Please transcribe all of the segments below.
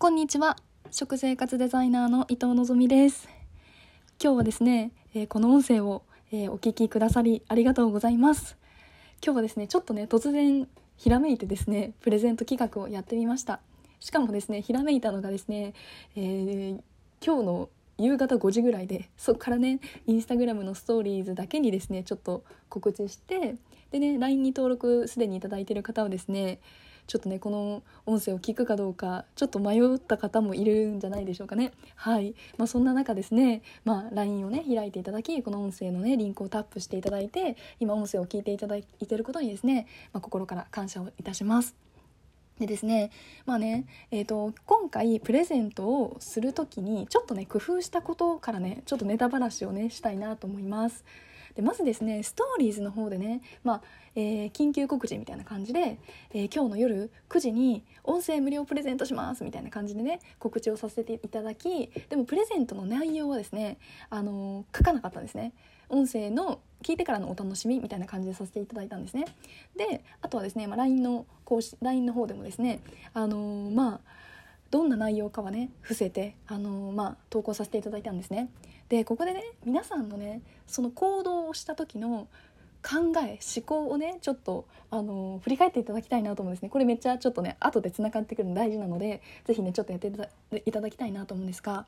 こんにちは。食生活デザイナーの伊藤のぞみです。今日はですね、えー、この音声を、えー、お聞きくださりありがとうございます。今日はですねちょっとね突然ひらめいてですねプレゼント企画をやってみました。しかもですねひらめいたのがですね、えー、今日の夕方5時ぐらいでそこからねインスタグラムのストーリーズだけにですねちょっと告知してでね LINE に登録すでに頂いてる方はですねちょっとねこの音声を聞くかどうかちょっと迷った方もいるんじゃないでしょうかねはい、まあ、そんな中ですね、まあ、LINE をね開いていただきこの音声のねリンクをタップしていただいて今音声を聞いていただいてることにですね、まあ、心から感謝をいたします。でですねまあね、えーと、今回プレゼントをする時にちょっとね工夫したことからねちょっとネタばらしをねしたいなと思います。でまずですねストーリーズの方でね、まあえー、緊急告知みたいな感じで、えー、今日の夜9時に音声無料プレゼントしますみたいな感じでね告知をさせていただきでもプレゼントの内容はですね、あのー、書かなかったんですね。音声の聞いてからのお楽しみみたいな感じでさせていただいたんですね。であとはですね、まあ、LINE の公式 LINE の方でもですねあのまあどんな内容かはね伏せて、あのまあ、投稿させていただいたんですね。でここでね皆さんのねその行動をした時の考え思考をねちょっとあの振り返っていただきたいなと思うんですね。これめっちゃちょっとね後でつながってくるの大事なので是非ねちょっとやっていただきたいなと思うんですが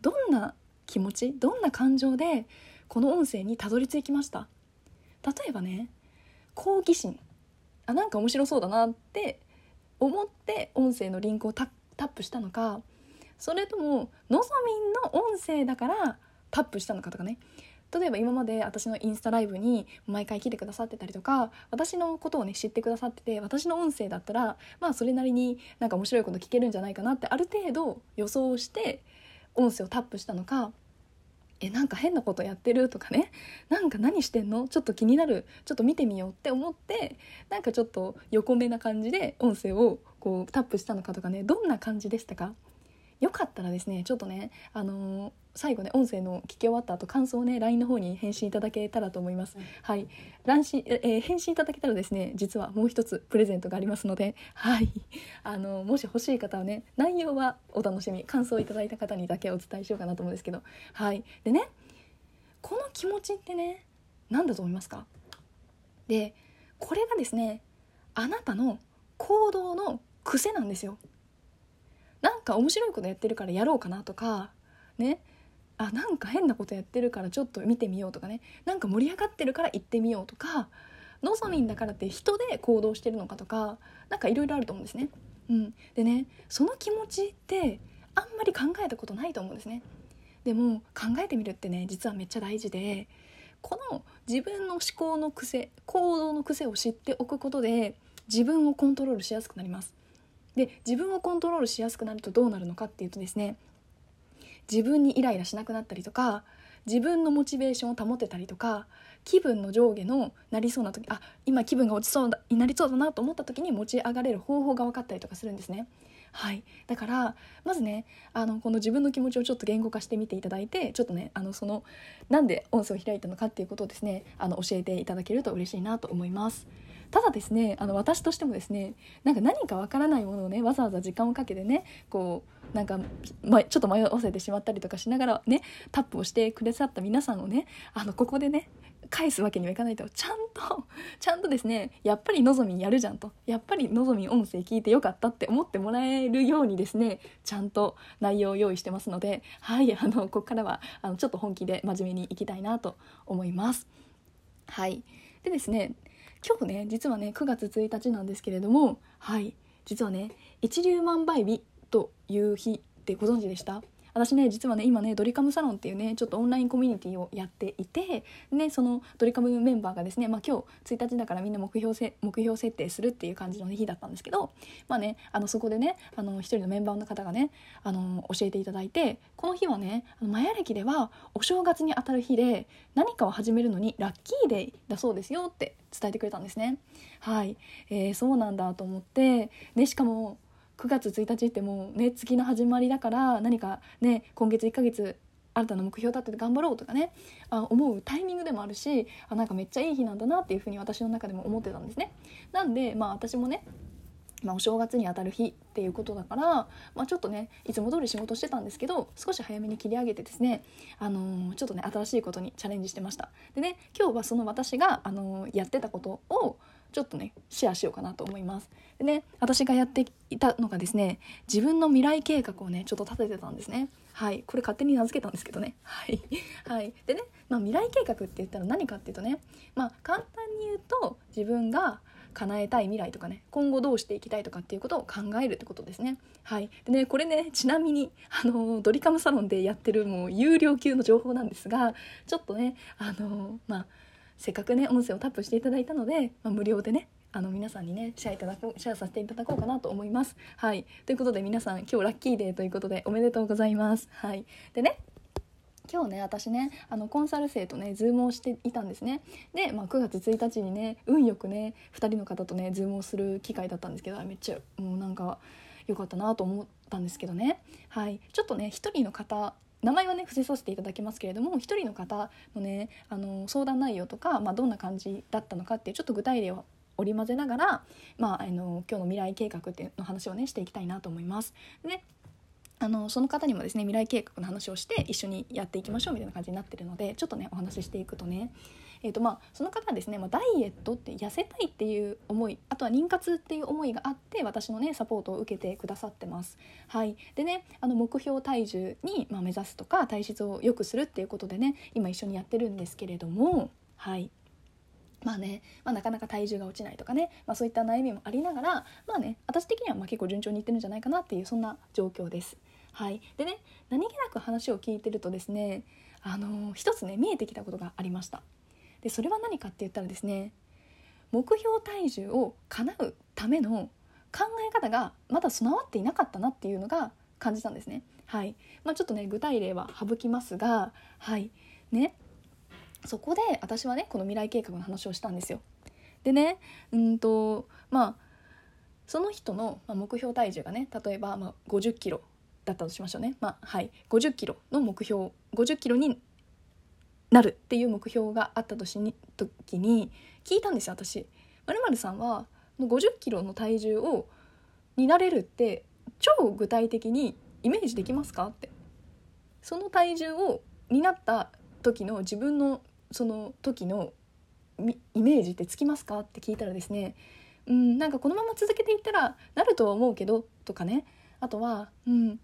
どんな気持ちどんな感情でこの音声にたどり着きました？例えばね好奇心。あなんか面白そうだなって思って音声のリンクをタッタップしたのかそれとものぞみんの音声だからタップしたのかとかね。例えば今まで私のインスタライブに毎回来てくださってたりとか私のことをね知ってくださってて私の音声だったらまあそれなりになんか面白いこと聞けるんじゃないかなってある程度予想して音声をタップしたのかえなんか変なことやってる？とかねなんか何してんの？ちょっと気になる。ちょっと見てみようって思ってなんかちょっと横目な感じで音声をこうタップしたのかとかね。どんな感じでしたか？よかったらですねちょっとねあのー、最後ね音声の聞き終わった後感想をね LINE の方に返信いただけたらと思います、うん、はい。乱心、えー、返信いただけたらですね実はもう一つプレゼントがありますのではい。あのー、もし欲しい方はね内容はお楽しみ感想をいただいた方にだけお伝えしようかなと思うんですけどはい。でねこの気持ちってね何だと思いますか？でこれがですねあなたの行動の癖なんですよなんか面白いことやってるからやろうかなとかねあなんか変なことやってるからちょっと見てみようとかねなんか盛り上がってるから行ってみようとかのぞみんだからって人で行動してるのかとか何かいろいろあると思うんですね。うん、でねその気持ちってあんまり考えたことないと思うんですね。でも考えてみるってね実はめっちゃ大事でこの自分の思考の癖行動の癖を知っておくことで自分をコントロールしやすくなります。で自分をコントロールしやすくなるとどうなるのかっていうとですね自分にイライラしなくなったりとか自分のモチベーションを保てたりとか気分の上下のなりそうな時あ今気分が落ちそうになりそうだなと思った時に持ち上がれる方法が分かったりとかするんですね。はい、だからまずねあのこの自分の気持ちをちょっと言語化してみていただいてちょっとねあのそのなんで音声を開いたのかっていうことをですねあの教えていただけると嬉しいなと思います。ただですねあの私としてもですねなんか何かわからないものをねわざわざ時間をかけてねこうなんか、ま、ちょっと迷わせてしまったりとかしながらねタップをしてくださった皆さんをねあのここでね返すわけにはいかないと。ちゃんとちゃんとですねやっぱりのぞみやるじゃんと。やっぱりのぞみ音声聞いてよかったって思ってもらえるようにですねちゃんと内容を用意してますのではいあのここからはあのちょっと本気で真面目にいきたいなと思います。はい。でですね今日ね実はね9月1日なんですけれどもはい実はね一粒万倍日という日ってご存知でした？私ね実はね今ねドリカムサロンっていうねちょっとオンラインコミュニティをやっていてねそのドリカムメンバーがですねまあ今日1日だからみんな目標せ目標設定するっていう感じの日だったんですけどまあねあのそこでねあの一人のメンバーの方がねあの教えていただいてこの日はねあのマヤ歴ではお正月にあたる日で何かを始めるのにラッキーデイだそうですよって伝えてくれたんですね。はい、えー、そうなんだと思ってでしかも9月1日ってもうね月の始まりだから何かね今月1ヶ月新たな目標立てて頑張ろうとかねあ思うタイミングでもあるしあなんかめっちゃいい日なんだなっていうふうに私の中でも思ってたんですね。なんでまあ私もねまあ、お正月にあたる日っていうことだから、まあ、ちょっとねいつも通り仕事してたんですけど少し早めに切り上げてですね、あのー、ちょっとね新しいことにチャレンジしてましたでね今日はその私が、あのー、やってたことをちょっとねシェアしようかなと思います。でね私がやっていたのがですね自分の未来計画をねちょっと立ててたんですね。はい。これ勝手に名付けたんですけどね。はい、はい、でね、まあ、未来計画って言ったら何かっていうとねまあ簡単に言うと自分が叶えたい未来とかね今後どうしていきたいとかっていうことを考えるってことですね。はい。でねこれねちなみにあのドリカムサロンでやってるもう有料級の情報なんですがちょっとねあのまあせっかくね音声をタップしていただいたので、まあ、無料でねあの皆さんにねシェアいただこうシェアさせていただこうかなと思います。はい。ということで皆さん今日ラッキーデーということでおめでとうございます。はい。でね今日ね私ねあのコンサル生とね Zoom をしていたんですね。で、まあ、9月1日にね運よくね2人の方とね Zoom をする機会だったんですけどめっちゃもうなんか良かったなと思ったんですけどね。はい。ちょっとね1人の方名前はね伏せさせていただきますけれども1人の方のねあの相談内容とか、まあ、どんな感じだったのかっていうちょっと具体例を織り交ぜながら、まあ、あの今日の未来計画っていうの話をねしていきたいなと思います。であのその方にもですね未来計画の話をして一緒にやっていきましょうみたいな感じになってるのでちょっとねお話ししていくとねえーとまあ、その方はですね、まあ、ダイエットって痩せたいっていう思いあとは妊活っていう思いがあって私のねサポートを受けてくださってます。はい、でねあの目標体重に、まあ、目指すとか体質を良くするっていうことでね今一緒にやってるんですけれどもはいまあね、まあ、なかなか体重が落ちないとかね、まあ、そういった悩みもありながらまあね私的にはま結構順調にいってるんじゃないかなっていうそんな状況です。はい、でね何気なく話を聞いてるとですねあのー、一つね見えてきたことがありました。でそれは何かって言ったらですね目標体重を叶うための考え方がまだ備わっていなかったなっていうのが感じたんですね。はいまあ、ちょっとね具体例は省きますがはいねそこで私はねこの未来計画の話をしたんですよ。でねうんとまあその人の目標体重がね例えばま50キロだったとしましょうね。まあはい、50キロの目標50キロになるっていう目標があった年に時に聞いたんですよ私。まるさんは50キロの体重をになれるって超具体的にイメージできますか？って。その体重をになった時の自分のその時のイメージってつきますか？って聞いたらですねうんなんかこのまま続けていったらなるとは思うけどとかね。あとはうん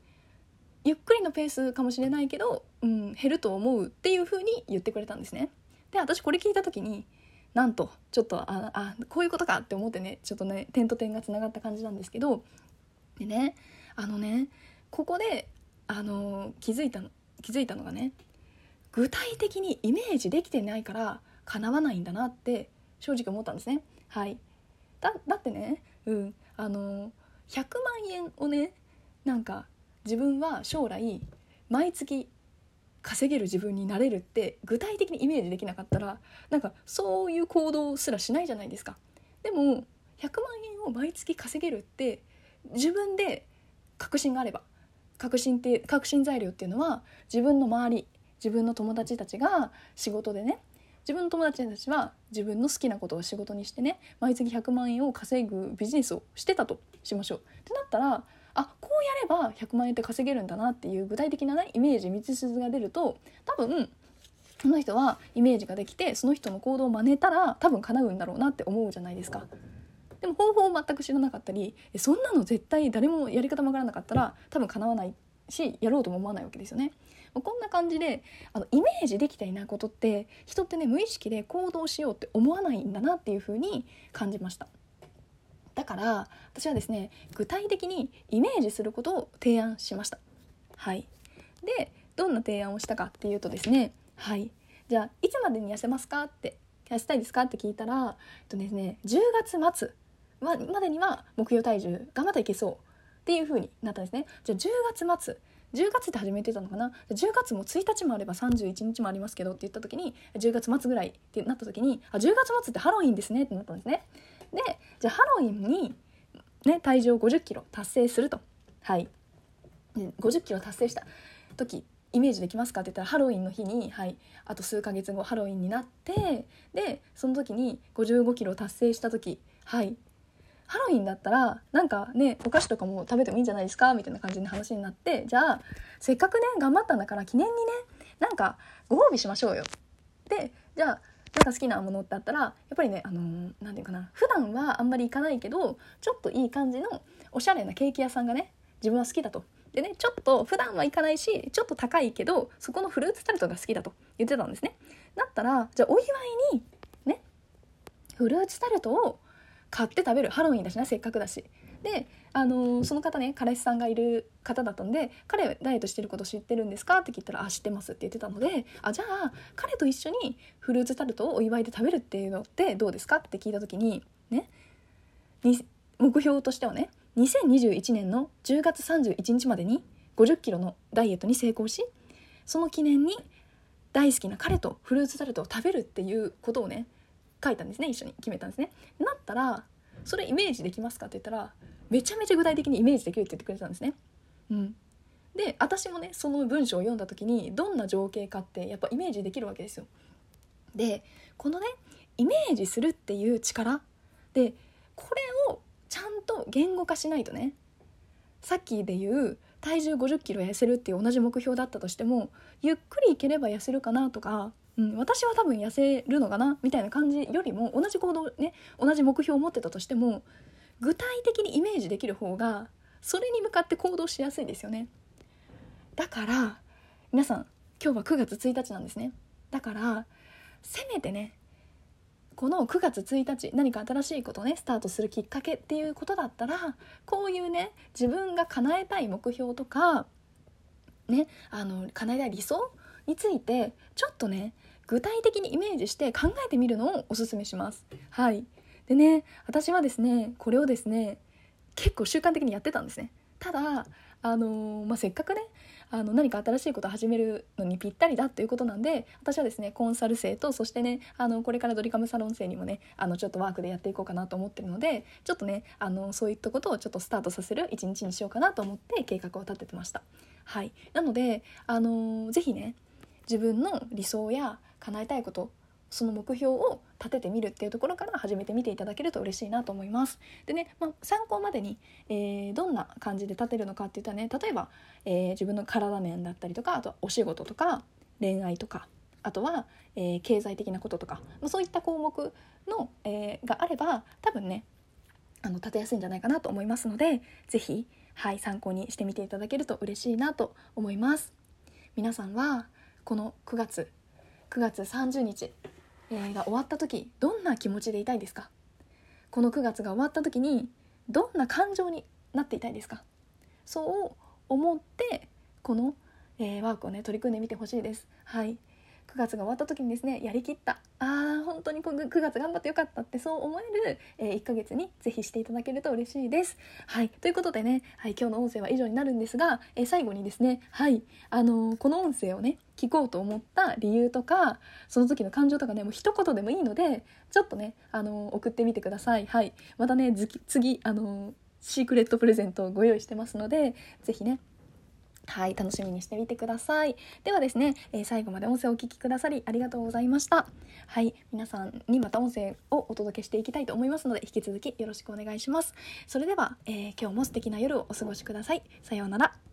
ゆっくりのペースかもしれないけど、うん、減ると思うっていう風に言ってくれたんですね。で私これ聞いた時になんとちょっとああこういうことかって思ってねちょっとね点と点がつながった感じなんですけどでねあのねここであの気づいた気づいたのがね具体的にイメージできてないから叶わないんだなって正直思ったんですね。はいだだってね、うん、あの100万円をねなんか自分は将来毎月稼げる自分になれるって具体的にイメージできなかったらなんかそういう行動すらしないじゃないですか。でも100万円を毎月稼げるって自分で確信があれば確信って確信材料っていうのは自分の周り自分の友達たちが仕事でね自分の友達たちは自分の好きなことを仕事にしてね毎月100万円を稼ぐビジネスをしてたとしましょう。ってなったらあこうやれば100万円って稼げるんだなっていう具体的な、ね、イメージ道筋が出ると多分その人はイメージができてその人の行動を真似たら多分叶うんだろうなって思うじゃないですか。でも方法を全く知らなかったりそんなの絶対誰もやり方もわからなかったら多分叶わないしやろうとも思わないわけですよね。こんな感じであのイメージできていないことって人ってね無意識で行動しようって思わないんだなっていうふうに感じました。だから私はですね具体的にイメージすることを提案しました。はい。でどんな提案をしたかっていうとですねはい。じゃあいつまでに痩せますかって痩せたいですかって聞いたら、えっとですね、10月末までには目標体重頑張っていけそうっていう風になったんですね。じゃあ10月末10月って始めてたのかな？10月も1日もあれば31日もありますけどって言った時に10月末ぐらいってなった時にあ10月末ってハロウィンですねってなったんですね。でじゃあハロウィンに、ね、体重5 0キロ達成すると。はい。5 0キロ達成した時イメージできますか？って言ったらハロウィンの日に、はい、あと数ヶ月後ハロウィンになってでその時に5 5キロ達成した時はい。ハロウィンだったらなんかねお菓子とかも食べてもいいんじゃないですか？みたいな感じの話になってじゃあせっかくね頑張ったんだから記念にねなんかご褒美しましょうよ。でじゃあなんか好きなものってあったらやっぱりねあの何、ー、て言うかな普段はあんまり行かないけどちょっといい感じのおしゃれなケーキ屋さんがね自分は好きだと。でねちょっと普段は行かないしちょっと高いけどそこのフルーツタルトが好きだと言ってたんですね。だったらじゃあお祝いにねフルーツタルトを買って食べるハロウィンだしなせっかくだしであの、その方ね彼氏さんがいる方だったんで「彼ダイエットしてること知ってるんですか?」って聞いたら「あ知ってます」って言ってたので「あじゃあ彼と一緒にフルーツタルトをお祝いで食べるっていうのってどうですか?」って聞いた時にね目標としてはね2021年の10月31日までに50キロのダイエットに成功しその記念に大好きな彼とフルーツタルトを食べるっていうことをね書いたんですね一緒に決めたんですね。なったらそれイメージできますかって言ったらめちゃめちゃ具体的にイメージできるって言ってくれたんですね。うん、で私もねその文章を読んだ時にどんな情景かってやっぱイメージできるわけですよ。でこのねイメージするっていう力でこれをちゃんと言語化しないとねさっきで言う体重5 0キロ痩せるっていう同じ目標だったとしてもゆっくりいければ痩せるかなとかうん、私は多分痩せるのかなみたいな感じよりも同じ行動ね同じ目標を持ってたとしても具体的にイメージできる方がそれに向かって行動しやすいですよね。だから皆さん今日は9月1日なんですね。だからせめてねこの9月1日何か新しいことをねスタートするきっかけっていうことだったらこういうね自分が叶えたい目標とかねあの叶えたい理想についてちょっとね具体的にイメージして考えてみるのをおすすめします。はいでね私はですねこれをですね結構習慣的にやってたんですね。ただあのー、まあ、せっかくねあの何か新しいことを始めるのにぴったりだということなんで私はですねコンサル生とそしてねあのこれからドリカムサロン生にもねあのちょっとワークでやっていこうかなと思ってるのでちょっとねあのそういったことをちょっとスタートさせる一日にしようかなと思って計画を立ててました。はい、なのであのー、ぜひね自分の理想や叶えたいことその目標を立ててみるっていうところから始めてみていただけると嬉しいなと思います。でね、まあ、参考までに、えー、どんな感じで立てるのかっていったらね例えば、えー、自分の体面だったりとかあとはお仕事とか恋愛とかあとは、えー、経済的なこととか、まあ、そういった項目の、えがあれば多分ねあの立てやすいんじゃないかなと思いますので是非、はい、参考にしてみていただけると嬉しいなと思います。皆さんはこの9月9月30日、えー、が終わった時どんな気持ちでいたいですか？この9月が終わった時にどんな感情になっていたいですか？そう思ってこの、えー、ワークをね取り組んでみてほしいです。はい。9月が終わった時にですねやりきったあー本当に9月頑張ってよかったってそう思える、えー、1ヶ月にぜひしていただけると嬉しいです。はいということでね、はい、今日の音声は以上になるんですが、えー、最後にですねはいあのー、この音声をね聞こうと思った理由とかその時の感情とかねもう一言でもいいのでちょっとねあの送ってみてください。はいまたね次あのシークレットプレゼントをご用意してますので是非ねはい、楽しみにしてみてください。ではですね、えー、最後まで音声をお聞きくださりありがとうございました。はい、皆さんにまた音声をお届けしていきたいと思いますので、引き続きよろしくお願いします。それでは、えー、今日も素敵な夜をお過ごしください。さようなら。